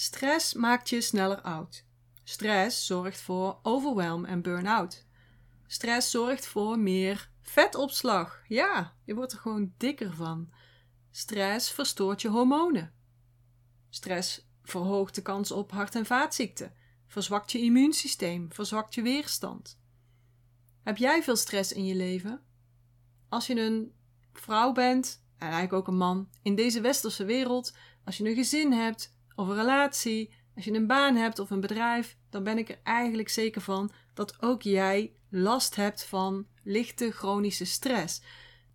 Stress maakt je sneller oud. Stress zorgt voor overwhelm en burn-out. Stress zorgt voor meer vetopslag. Ja, je wordt er gewoon dikker van. Stress verstoort je hormonen. Stress verhoogt de kans op hart- en vaatziekten, verzwakt je immuunsysteem, verzwakt je weerstand. Heb jij veel stress in je leven? Als je een vrouw bent, en eigenlijk ook een man, in deze westerse wereld, als je een gezin hebt of een relatie, als je een baan hebt of een bedrijf, dan ben ik er eigenlijk zeker van dat ook jij last hebt van lichte chronische stress.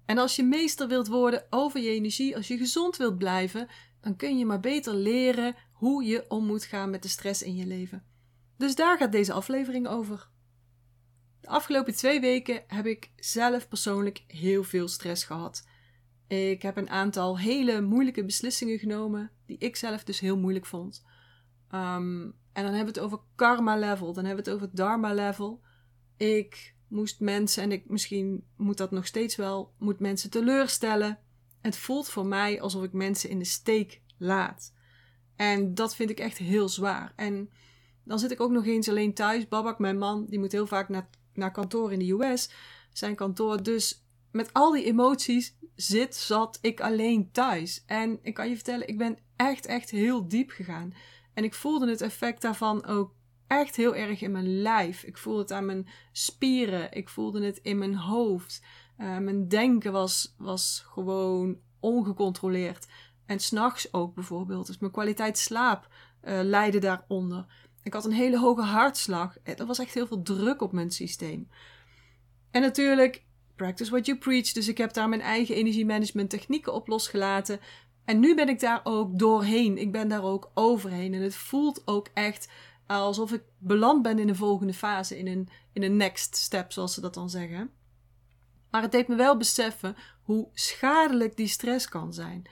En als je meester wilt worden over je energie, als je gezond wilt blijven, dan kun je maar beter leren hoe je om moet gaan met de stress in je leven. Dus daar gaat deze aflevering over. De afgelopen twee weken heb ik zelf persoonlijk heel veel stress gehad. Ik heb een aantal hele moeilijke beslissingen genomen, die ik zelf dus heel moeilijk vond. Um, en dan hebben we het over karma level, dan hebben we het over dharma level. Ik moest mensen, en ik, misschien moet dat nog steeds wel, moet mensen teleurstellen. Het voelt voor mij alsof ik mensen in de steek laat. En dat vind ik echt heel zwaar. En dan zit ik ook nog eens alleen thuis. Babak, mijn man, die moet heel vaak naar, naar kantoor in de US. Zijn kantoor. Dus met al die emoties zit, zat ik alleen thuis. En ik kan je vertellen, ik ben echt, echt heel diep gegaan. En ik voelde het effect daarvan ook echt heel erg in mijn lijf. Ik voelde het aan mijn spieren. Ik voelde het in mijn hoofd. Uh, mijn denken was, was gewoon ongecontroleerd. En s'nachts ook bijvoorbeeld. Dus mijn kwaliteit slaap uh, leidde daaronder. Ik had een hele hoge hartslag. Er was echt heel veel druk op mijn systeem. En natuurlijk, practice what you preach. Dus ik heb daar mijn eigen energiemanagement technieken op losgelaten. En nu ben ik daar ook doorheen. Ik ben daar ook overheen. En het voelt ook echt alsof ik beland ben in een volgende fase. In een, in een next step, zoals ze dat dan zeggen. Maar het deed me wel beseffen hoe schadelijk die stress kan zijn.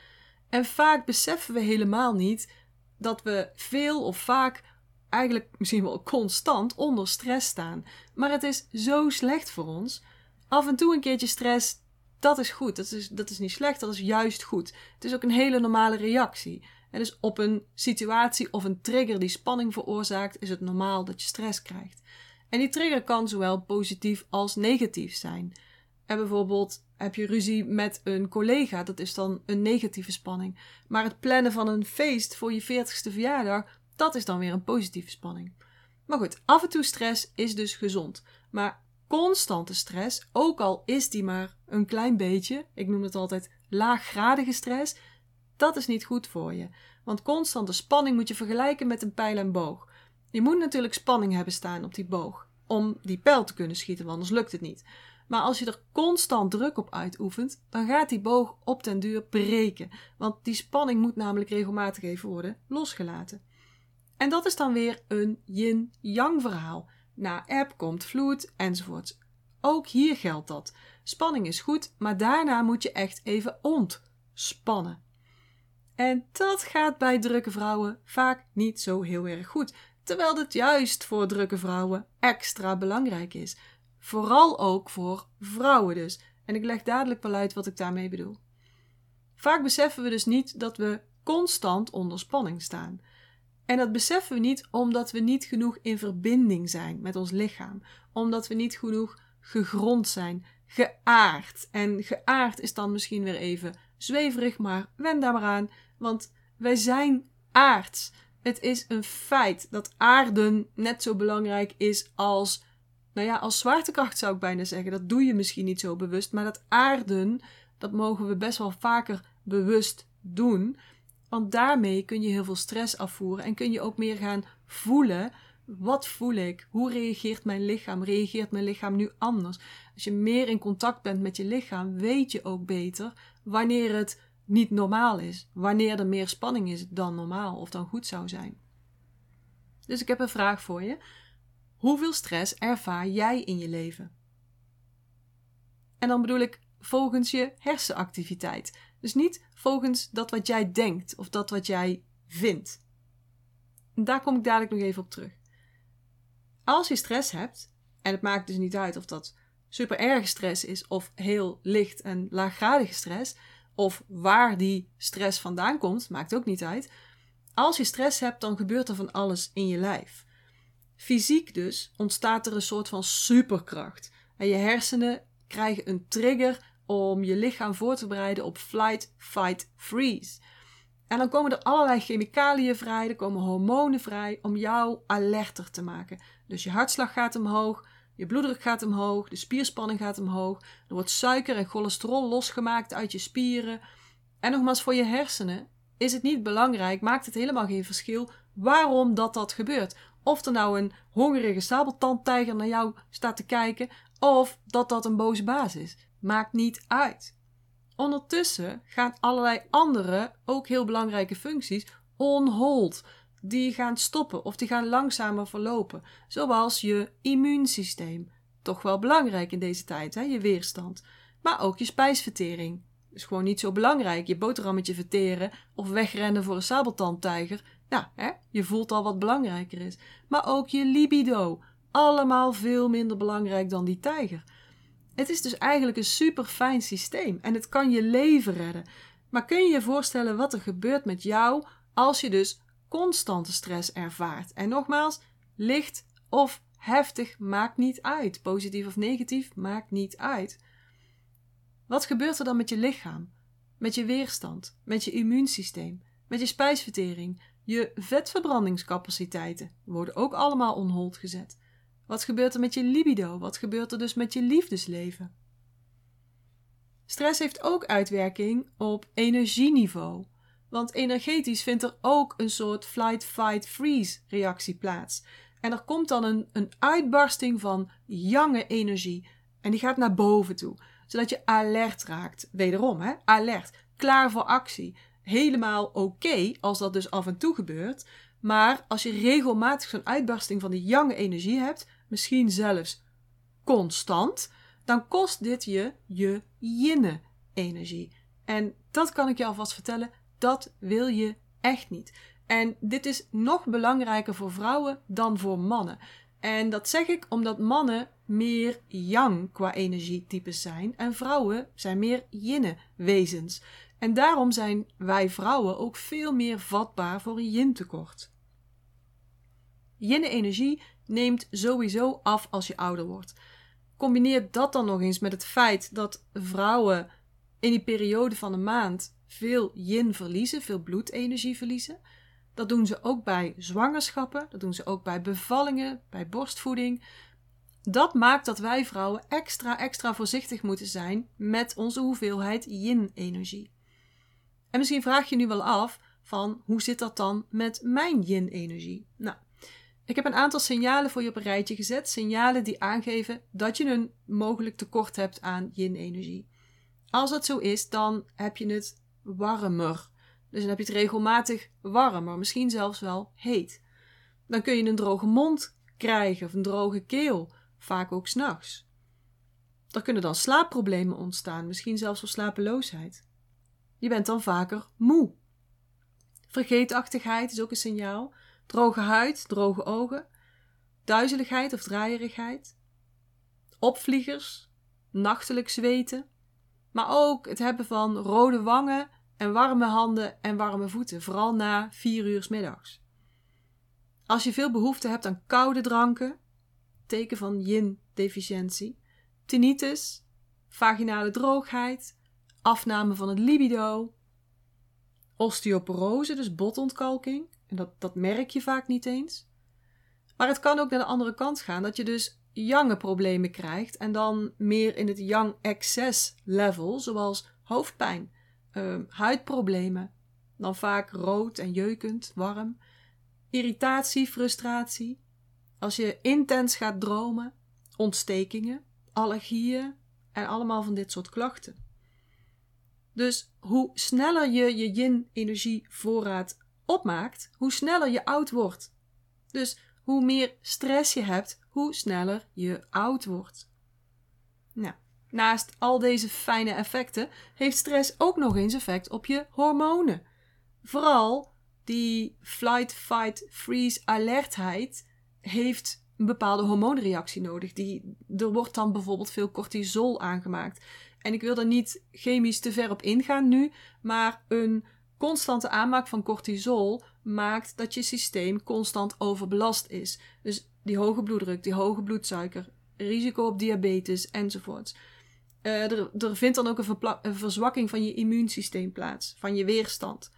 En vaak beseffen we helemaal niet dat we veel of vaak, eigenlijk misschien wel constant, onder stress staan. Maar het is zo slecht voor ons. Af en toe een keertje stress, dat is goed. Dat is, dat is niet slecht, dat is juist goed. Het is ook een hele normale reactie. En dus op een situatie of een trigger die spanning veroorzaakt, is het normaal dat je stress krijgt. En die trigger kan zowel positief als negatief zijn. En bijvoorbeeld heb je ruzie met een collega, dat is dan een negatieve spanning. Maar het plannen van een feest voor je 40ste verjaardag, dat is dan weer een positieve spanning. Maar goed, af en toe stress is dus gezond. Maar constante stress, ook al is die maar een klein beetje, ik noem het altijd laaggradige stress, dat is niet goed voor je. Want constante spanning moet je vergelijken met een pijl en boog. Je moet natuurlijk spanning hebben staan op die boog om die pijl te kunnen schieten, want anders lukt het niet. Maar als je er constant druk op uitoefent, dan gaat die boog op den duur breken. Want die spanning moet namelijk regelmatig even worden losgelaten. En dat is dan weer een yin-yang verhaal. Na eb komt vloed enzovoort. Ook hier geldt dat. Spanning is goed, maar daarna moet je echt even ontspannen. En dat gaat bij drukke vrouwen vaak niet zo heel erg goed. Terwijl het juist voor drukke vrouwen extra belangrijk is. Vooral ook voor vrouwen dus. En ik leg dadelijk wel uit wat ik daarmee bedoel. Vaak beseffen we dus niet dat we constant onder spanning staan. En dat beseffen we niet omdat we niet genoeg in verbinding zijn met ons lichaam, omdat we niet genoeg gegrond zijn, geaard. En geaard is dan misschien weer even zweverig, maar wend daar maar aan, want wij zijn aards. Het is een feit dat aarden net zo belangrijk is als nou ja, als zwaartekracht zou ik bijna zeggen. Dat doe je misschien niet zo bewust. Maar dat aarden, dat mogen we best wel vaker bewust doen. Want daarmee kun je heel veel stress afvoeren. En kun je ook meer gaan voelen. Wat voel ik? Hoe reageert mijn lichaam? Reageert mijn lichaam nu anders? Als je meer in contact bent met je lichaam, weet je ook beter wanneer het niet normaal is. Wanneer er meer spanning is dan normaal of dan goed zou zijn. Dus ik heb een vraag voor je. Hoeveel stress ervaar jij in je leven? En dan bedoel ik volgens je hersenactiviteit. Dus niet volgens dat wat jij denkt of dat wat jij vindt. Daar kom ik dadelijk nog even op terug. Als je stress hebt, en het maakt dus niet uit of dat super erge stress is of heel licht en laaggradige stress, of waar die stress vandaan komt, maakt ook niet uit. Als je stress hebt, dan gebeurt er van alles in je lijf. Fysiek dus ontstaat er een soort van superkracht. En je hersenen krijgen een trigger om je lichaam voor te bereiden op flight, fight, freeze. En dan komen er allerlei chemicaliën vrij, er komen hormonen vrij om jou alerter te maken. Dus je hartslag gaat omhoog, je bloeddruk gaat omhoog, de spierspanning gaat omhoog, er wordt suiker en cholesterol losgemaakt uit je spieren. En nogmaals, voor je hersenen is het niet belangrijk, maakt het helemaal geen verschil waarom dat dat gebeurt. Of er nou een hongerige sabeltandtijger naar jou staat te kijken, of dat dat een boze baas is. Maakt niet uit. Ondertussen gaan allerlei andere, ook heel belangrijke functies on hold. Die gaan stoppen of die gaan langzamer verlopen. Zoals je immuunsysteem. Toch wel belangrijk in deze tijd, hè? je weerstand. Maar ook je spijsvertering. Is gewoon niet zo belangrijk. Je boterhammetje verteren of wegrennen voor een sabeltandtijger. Ja, hè? je voelt al wat belangrijker is. Maar ook je libido. Allemaal veel minder belangrijk dan die tijger. Het is dus eigenlijk een super fijn systeem en het kan je leven redden. Maar kun je je voorstellen wat er gebeurt met jou als je dus constante stress ervaart? En nogmaals, licht of heftig maakt niet uit. Positief of negatief maakt niet uit. Wat gebeurt er dan met je lichaam? Met je weerstand, met je immuunsysteem, met je spijsvertering, je vetverbrandingscapaciteiten worden ook allemaal onhold gezet. Wat gebeurt er met je libido? Wat gebeurt er dus met je liefdesleven? Stress heeft ook uitwerking op energieniveau. Want energetisch vindt er ook een soort flight, fight, freeze reactie plaats. En er komt dan een, een uitbarsting van jonge energie. En die gaat naar boven toe. Zodat je alert raakt. Wederom, hè? Alert. Klaar voor actie. Helemaal oké als dat dus af en toe gebeurt. Maar als je regelmatig zo'n uitbarsting van die jonge energie hebt, misschien zelfs constant, dan kost dit je je yin-energie. En dat kan ik je alvast vertellen, dat wil je echt niet. En dit is nog belangrijker voor vrouwen dan voor mannen. En dat zeg ik omdat mannen meer yang qua energietypes zijn en vrouwen zijn meer yin wezens. En daarom zijn wij vrouwen ook veel meer vatbaar voor een yin tekort. Yin energie neemt sowieso af als je ouder wordt. Combineer dat dan nog eens met het feit dat vrouwen in die periode van een maand veel yin verliezen, veel bloedenergie verliezen. Dat doen ze ook bij zwangerschappen, dat doen ze ook bij bevallingen, bij borstvoeding. Dat maakt dat wij vrouwen extra, extra voorzichtig moeten zijn met onze hoeveelheid yin-energie. En misschien vraag je nu wel af van hoe zit dat dan met mijn yin-energie? Nou, ik heb een aantal signalen voor je op een rijtje gezet. Signalen die aangeven dat je een mogelijk tekort hebt aan yin-energie. Als dat zo is, dan heb je het warmer. Dus dan heb je het regelmatig warmer, misschien zelfs wel heet. Dan kun je een droge mond krijgen of een droge keel, vaak ook s'nachts. Er kunnen dan slaapproblemen ontstaan, misschien zelfs wel slapeloosheid. Je bent dan vaker moe. Vergeetachtigheid is ook een signaal. Droge huid, droge ogen, duizeligheid of draaierigheid, opvliegers, nachtelijk zweten, maar ook het hebben van rode wangen en warme handen en warme voeten, vooral na vier uur middags. Als je veel behoefte hebt aan koude dranken, teken van yin-deficiëntie, tinnitus, vaginale droogheid, afname van het libido, osteoporose, dus botontkalking, dat, dat merk je vaak niet eens. Maar het kan ook naar de andere kant gaan, dat je dus jange problemen krijgt en dan meer in het young excess level, zoals hoofdpijn, uh, huidproblemen, dan vaak rood en jeukend, warm, irritatie, frustratie, als je intens gaat dromen, ontstekingen, allergieën en allemaal van dit soort klachten. Dus hoe sneller je je yin-energie voorraad opmaakt, hoe sneller je oud wordt. Dus hoe meer stress je hebt, hoe sneller je oud wordt. Nou, naast al deze fijne effecten heeft stress ook nog eens effect op je hormonen. Vooral die flight, fight, freeze alertheid heeft een bepaalde hormoonreactie nodig. Die, er wordt dan bijvoorbeeld veel cortisol aangemaakt. En ik wil daar niet chemisch te ver op ingaan nu, maar een constante aanmaak van cortisol maakt dat je systeem constant overbelast is. Dus die hoge bloeddruk, die hoge bloedsuiker, risico op diabetes enzovoorts. Er, er, vindt dan ook een, een, verzwakking van je immuunsysteem plaats, van je weerstand.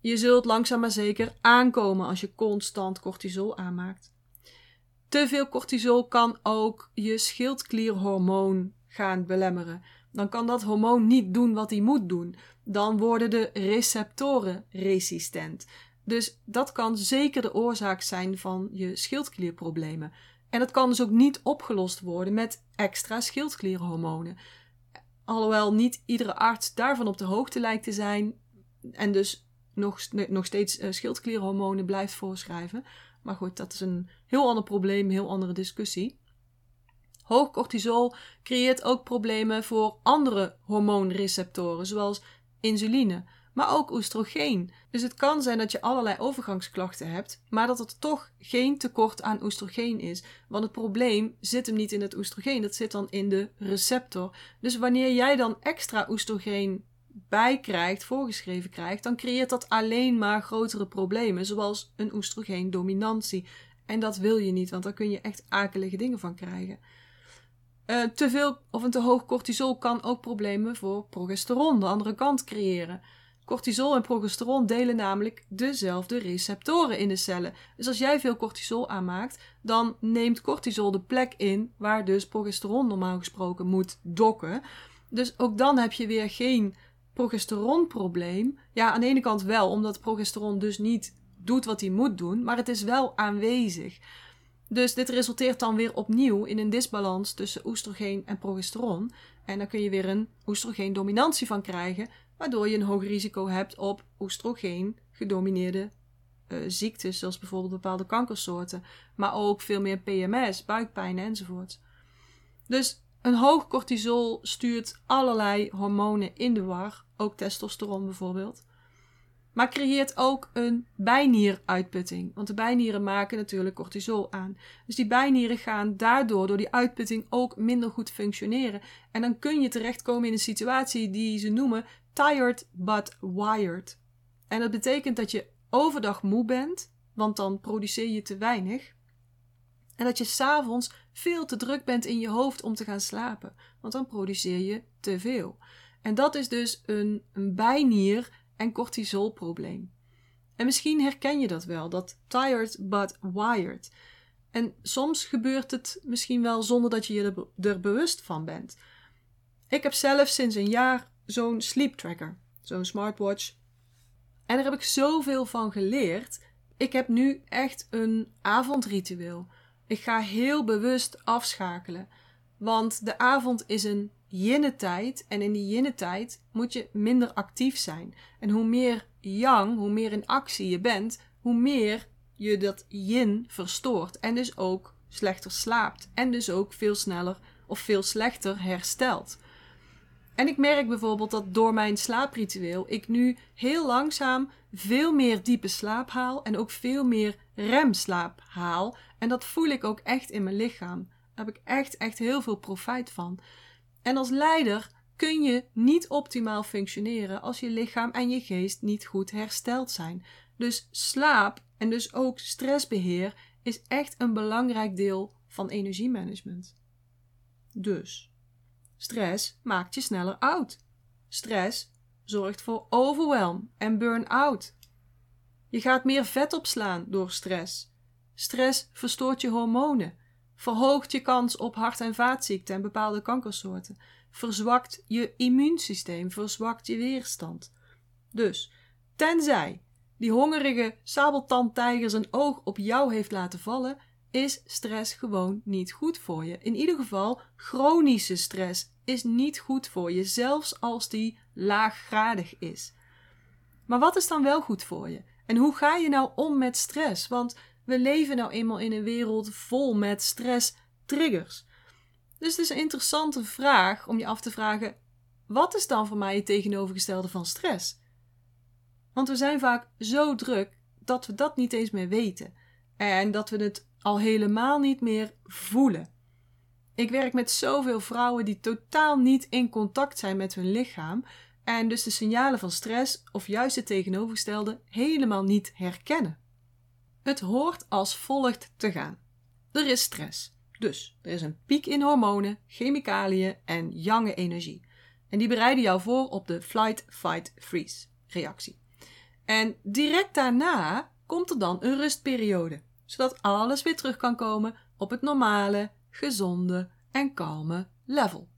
Je zult langzaam maar zeker aankomen als je constant cortisol aanmaakt. Te veel cortisol kan ook je schildklierhormoon gaan belemmeren. Dan kan dat hormoon niet doen wat hij moet doen. Dan worden de receptoren resistent. Dus dat kan zeker de oorzaak zijn van je schildklierproblemen. En dat kan dus ook niet opgelost worden met extra schildklierhormonen. Alhoewel niet iedere arts daarvan op de hoogte lijkt te zijn en dus nog, nog steeds uh, schildklierhormonen blijft voorschrijven. Maar goed, dat is een heel ander probleem, een heel andere discussie. Hoog cortisol creëert ook problemen voor andere hormoonreceptoren, zoals insuline, maar ook oestrogeen. Dus het kan zijn dat je allerlei overgangsklachten hebt, maar dat er toch geen tekort aan oestrogeen is. Want het probleem zit hem niet in het oestrogeen, dat zit dan in de receptor. Dus wanneer jij dan extra oestrogeen bij krijgt, voorgeschreven krijgt, dan creëert dat alleen maar grotere problemen, zoals een oestrogeendominantie. En dat wil je niet, want daar kun je echt akelige dingen van krijgen. Uh, te veel of een te hoog cortisol kan ook problemen voor progesteron, de andere kant, creëren. Cortisol en progesteron delen namelijk dezelfde receptoren in de cellen. Dus als jij veel cortisol aanmaakt, dan neemt cortisol de plek in waar dus progesteron normaal gesproken moet dokken. Dus ook dan heb je weer geen progesteronprobleem. Ja, aan de ene kant wel, omdat progesteron dus niet doet wat hij moet doen, maar het is wel aanwezig. Dus dit resulteert dan weer opnieuw in een disbalans tussen oestrogeen en progesteron. En dan kun je weer een oestrogeendominantie van krijgen, waardoor je een hoger risico hebt op oestrogeen gedomineerde uh, ziektes, zoals bijvoorbeeld bepaalde kankersoorten, maar ook veel meer PMS, buikpijn enzovoort. Dus een hoog cortisol stuurt allerlei hormonen in de war, ook testosteron bijvoorbeeld. Maar creëert ook een bijnieruitputting. Want de bijnieren maken natuurlijk cortisol aan. Dus die bijnieren gaan daardoor, door die uitputting, ook minder goed functioneren. En dan kun je terechtkomen in een situatie die ze noemen tired but wired. En dat betekent dat je overdag moe bent, want dan produceer je te weinig. En dat je s'avonds veel te druk bent in je hoofd om te gaan slapen, want dan produceer je te veel. En dat is dus een, een bijnier- en cortisolprobleem. En misschien herken je dat wel, dat tired but wired. En soms gebeurt het misschien wel zonder dat je je er bewust van bent. Ik heb zelf sinds een jaar zo'n sleep tracker, zo'n smartwatch. En daar heb ik zoveel van geleerd. Ik heb nu echt een avondritueel. Ik ga heel bewust afschakelen. Want de avond is een yin-tijd. En in die yin-tijd moet je minder actief zijn. En hoe meer yang, hoe meer in actie je bent, hoe meer je dat yin verstoort. En dus ook slechter slaapt. En dus ook veel sneller of veel slechter herstelt. En ik merk bijvoorbeeld dat door mijn slaapritueel ik nu heel langzaam veel meer diepe slaap haal en ook veel meer remslaap haal. En dat voel ik ook echt in mijn lichaam. Daar heb ik echt, echt heel veel profijt van. En als leider kun je niet optimaal functioneren als je lichaam en je geest niet goed hersteld zijn. Dus slaap en dus ook stressbeheer is echt een belangrijk deel van energiemanagement. Dus, stress maakt je sneller oud. Stress zorgt voor overwhelm en burn-out. Je gaat meer vet opslaan door stress. Stress verstoort je hormonen, verhoogt je kans op hart- en vaatziekten en bepaalde kankersoorten, verzwakt je immuunsysteem, verzwakt je weerstand. Dus, tenzij die hongerige sabeltandtijger zijn oog op jou heeft laten vallen, is stress gewoon niet goed voor je. In ieder geval, chronische stress is niet goed voor je, zelfs als die laaggradig is. Maar wat is dan wel goed voor je? En hoe ga je nou om met stress? Want we leven nou eenmaal in een wereld vol met stress-triggers. Dus het is een interessante vraag om je af te vragen: wat is dan voor mij het tegenovergestelde van stress? Want we zijn vaak zo druk dat we dat niet eens meer weten en dat we het al helemaal niet meer voelen. Ik werk met zoveel vrouwen die totaal niet in contact zijn met hun lichaam En dus de signalen van stress of juist het tegenovergestelde helemaal niet herkennen. Het hoort als volgt te gaan. Er is stress. Dus er is een piek in hormonen, chemicaliën en jonge energie. En die bereiden jou voor op de flight, fight, freeze reactie. En direct daarna komt er dan een rustperiode, zodat alles weer terug kan komen op het normale, gezonde en kalme level.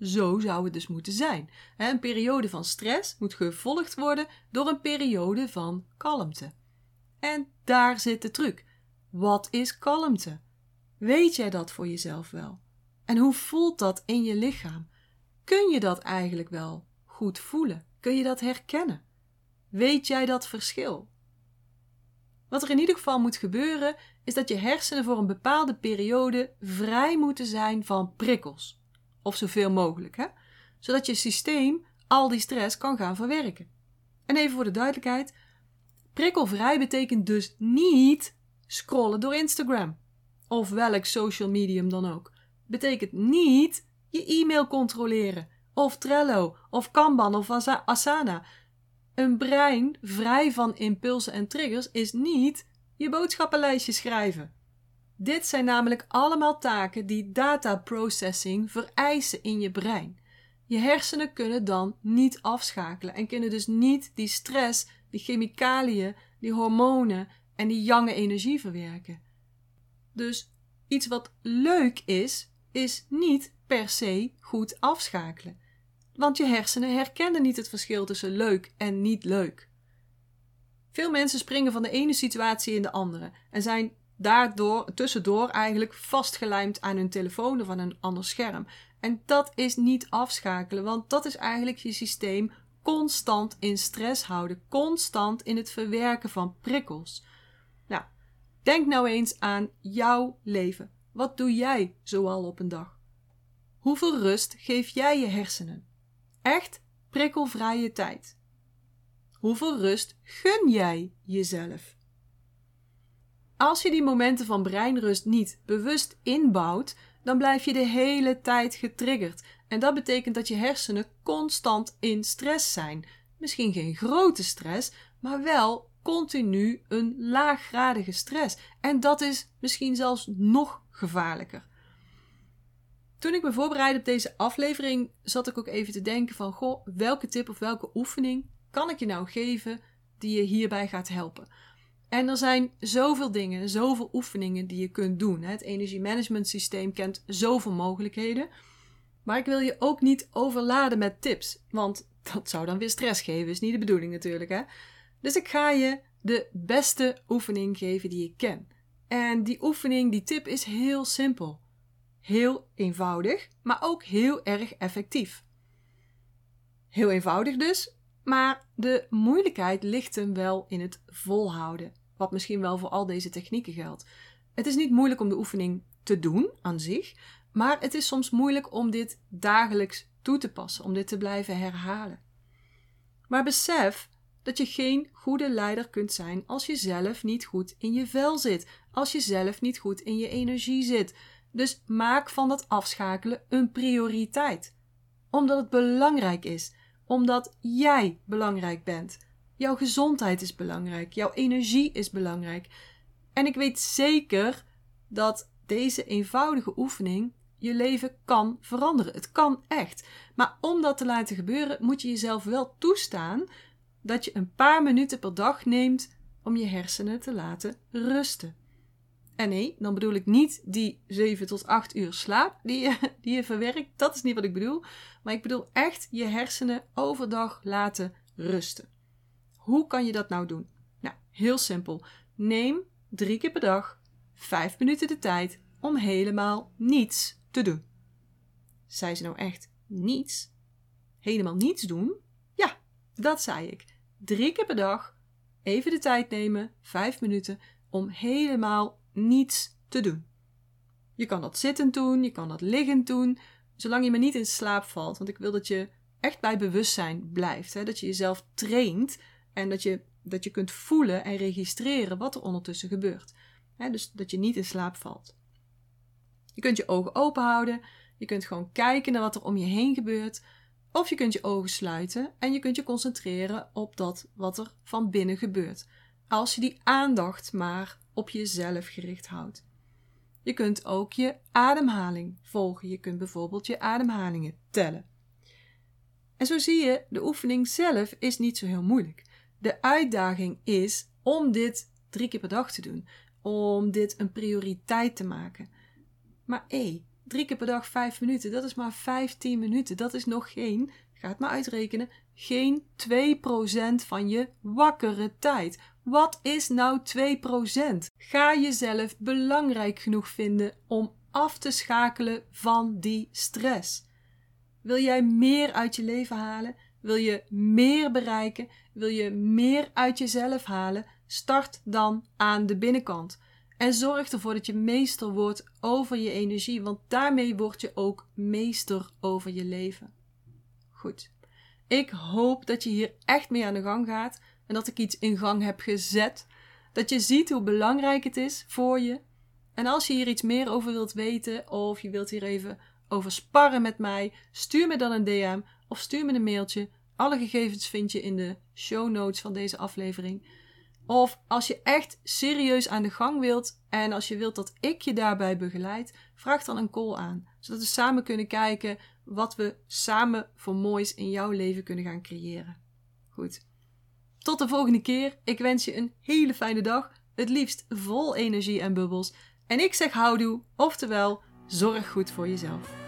Zo zou het dus moeten zijn. Een periode van stress moet gevolgd worden door een periode van kalmte. En daar zit de truc. Wat is kalmte? Weet jij dat voor jezelf wel? En hoe voelt dat in je lichaam? Kun je dat eigenlijk wel goed voelen? Kun je dat herkennen? Weet jij dat verschil? Wat er in ieder geval moet gebeuren, is dat je hersenen voor een bepaalde periode vrij moeten zijn van prikkels. Of zoveel mogelijk, hè? Zodat je systeem al die stress kan gaan verwerken. En even voor de duidelijkheid: prikkelvrij betekent dus niet scrollen door Instagram. Of welk social medium dan ook. Betekent niet je e-mail controleren. Of Trello, of Kanban, of Asana. Een brein vrij van impulsen en triggers is niet je boodschappenlijstje schrijven. Dit zijn namelijk allemaal taken die data processing vereisen in je brein. Je hersenen kunnen dan niet afschakelen en kunnen dus niet die stress, die chemicaliën, die hormonen en die jonge energie verwerken. Dus iets wat leuk is, is niet per se goed afschakelen. Want je hersenen herkennen niet het verschil tussen leuk en niet leuk. Veel mensen springen van de ene situatie in de andere en zijn daardoor tussendoor eigenlijk vastgelijmd aan hun telefoon of aan een ander scherm. En dat is niet afschakelen, want dat is eigenlijk je systeem constant in stress houden, constant in het verwerken van prikkels. Nou, denk nou eens aan jouw leven. Wat doe jij zoal op een dag? Hoeveel rust geef jij je hersenen? Echt prikkelvrije tijd. Hoeveel rust gun jij jezelf? Als je die momenten van breinrust niet bewust inbouwt, dan blijf je de hele tijd getriggerd. En dat betekent dat je hersenen constant in stress zijn. Misschien geen grote stress, maar wel continu een laaggradige stress. En dat is misschien zelfs nog gevaarlijker. Toen ik me voorbereidde op deze aflevering, zat ik ook even te denken van, goh, welke tip of welke oefening kan ik je nou geven die je hierbij gaat helpen? En er zijn zoveel dingen, zoveel oefeningen die je kunt doen. Het energiemanagement systeem kent zoveel mogelijkheden. Maar ik wil je ook niet overladen met tips, want dat zou dan weer stress geven, is niet de bedoeling natuurlijk. Hè? Dus ik ga je de beste oefening geven die ik ken. En die oefening, die tip is heel simpel. Heel eenvoudig, maar ook heel erg effectief. Heel eenvoudig dus, maar de moeilijkheid ligt hem wel in het volhouden. Wat misschien wel voor al deze technieken geldt. Het is niet moeilijk om de oefening te doen aan zich, maar het is soms moeilijk om dit dagelijks toe te passen, om dit te blijven herhalen. Maar besef dat je geen goede leider kunt zijn als je zelf niet goed in je vel zit, als je zelf niet goed in je energie zit. Dus maak van dat afschakelen een prioriteit. Omdat het belangrijk is, omdat jij belangrijk bent. Jouw gezondheid is belangrijk, jouw energie is belangrijk. En ik weet zeker dat deze eenvoudige oefening je leven kan veranderen. Het kan echt. Maar om dat te laten gebeuren, moet je jezelf wel toestaan dat je een paar minuten per dag neemt om je hersenen te laten rusten. En nee, dan bedoel ik niet die 7 tot 8 uur slaap die je, die je verwerkt. Dat is niet wat ik bedoel. Maar ik bedoel echt je hersenen overdag laten rusten. Hoe kan je dat nou doen? Nou, heel simpel. Neem drie keer per dag vijf minuten de tijd om helemaal niets te doen. Zei ze nou echt niets? Helemaal niets doen? Ja, dat zei ik. Drie keer per dag even de tijd nemen, vijf minuten, om helemaal niets te doen. Je kan dat zittend doen, je kan dat liggend doen, zolang je maar niet in slaap valt. Want ik wil dat je echt bij bewustzijn blijft. Hè? Dat je jezelf traint en dat je, dat je kunt voelen en registreren wat er ondertussen gebeurt. Dus dat je niet in slaap valt. Je kunt je ogen open houden. Je kunt gewoon kijken naar wat er om je heen gebeurt. Of je kunt je ogen sluiten en je kunt je concentreren op dat wat er van binnen gebeurt. Als je die aandacht maar op jezelf gericht houdt. Je kunt ook je ademhaling volgen. Je kunt bijvoorbeeld je ademhalingen tellen. En zo zie je, de oefening zelf is niet zo heel moeilijk. De uitdaging is om dit drie keer per dag te doen. Om dit een prioriteit te maken. Maar hé, drie keer per dag vijf minuten, dat is maar 15 minuten. Dat is nog geen, ga het maar uitrekenen, geen 2% van je wakkere tijd. Wat is nou 2%? Ga jezelf belangrijk genoeg vinden om af te schakelen van die stress. Wil jij meer uit je leven halen? Wil je meer bereiken? Wil je meer uit jezelf halen? Start dan aan de binnenkant. En zorg ervoor dat je meester wordt over je energie, want daarmee word je ook meester over je leven. Goed. Ik hoop dat je hier echt mee aan de gang gaat en dat ik iets in gang heb gezet. Dat je ziet hoe belangrijk het is voor je. En als je hier iets meer over wilt weten of je wilt hier even over sparren met mij, stuur me dan een DM of stuur me een mailtje. Alle gegevens vind je in de show notes van deze aflevering. Of als je echt serieus aan de gang wilt en als je wilt dat ik je daarbij begeleid, vraag dan een call aan. Zodat we samen kunnen kijken wat we samen voor moois in jouw leven kunnen gaan creëren. Goed. Tot de volgende keer. Ik wens je een hele fijne dag. Het liefst vol energie en bubbels. En ik zeg houdoe, oftewel zorg goed voor jezelf.